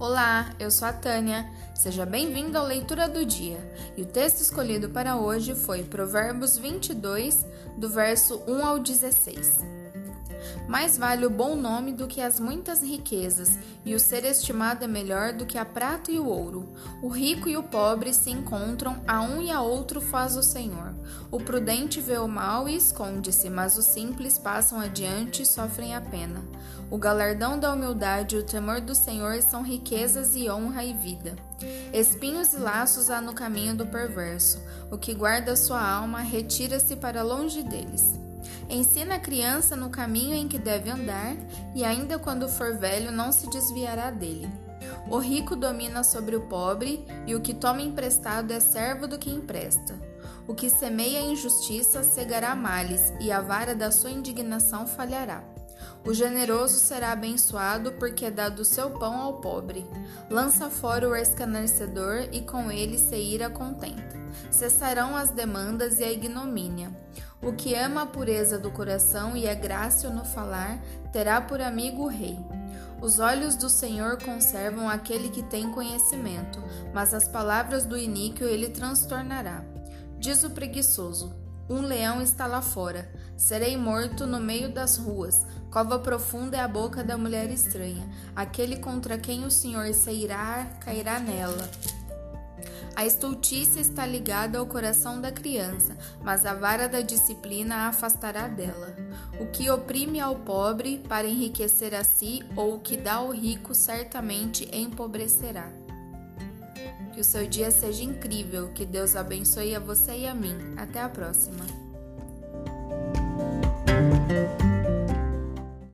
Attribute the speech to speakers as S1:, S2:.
S1: Olá, eu sou a Tânia. Seja bem-vindo à leitura do dia. E o texto escolhido para hoje foi Provérbios 22, do verso 1 ao 16. Mais vale o bom nome do que as muitas riquezas, e o ser estimado é melhor do que a prata e o ouro. O rico e o pobre se encontram, a um e a outro faz o Senhor. O prudente vê o mal e esconde-se, mas os simples passam adiante e sofrem a pena. O galardão da humildade e o temor do Senhor são riquezas e honra e vida. Espinhos e laços há no caminho do perverso. O que guarda sua alma retira-se para longe deles. Ensina a criança no caminho em que deve andar, e ainda quando for velho não se desviará dele. O rico domina sobre o pobre, e o que toma emprestado é servo do que empresta. O que semeia injustiça cegará males, e a vara da sua indignação falhará. O generoso será abençoado, porque dá do seu pão ao pobre. Lança fora o escarnecedor, e com ele se ira contenta. Cessarão as demandas e a ignomínia. O que ama a pureza do coração e é grácil no falar, terá por amigo o rei. Os olhos do Senhor conservam aquele que tem conhecimento, mas as palavras do iníquo ele transtornará. Diz o preguiçoso: Um leão está lá fora, serei morto no meio das ruas. Cova profunda é a boca da mulher estranha. Aquele contra quem o Senhor se irá cairá nela. A estultícia está ligada ao coração da criança, mas a vara da disciplina a afastará dela. O que oprime ao pobre para enriquecer a si, ou o que dá ao rico, certamente empobrecerá. Que o seu dia seja incrível, que Deus abençoe a você e a mim. Até a próxima.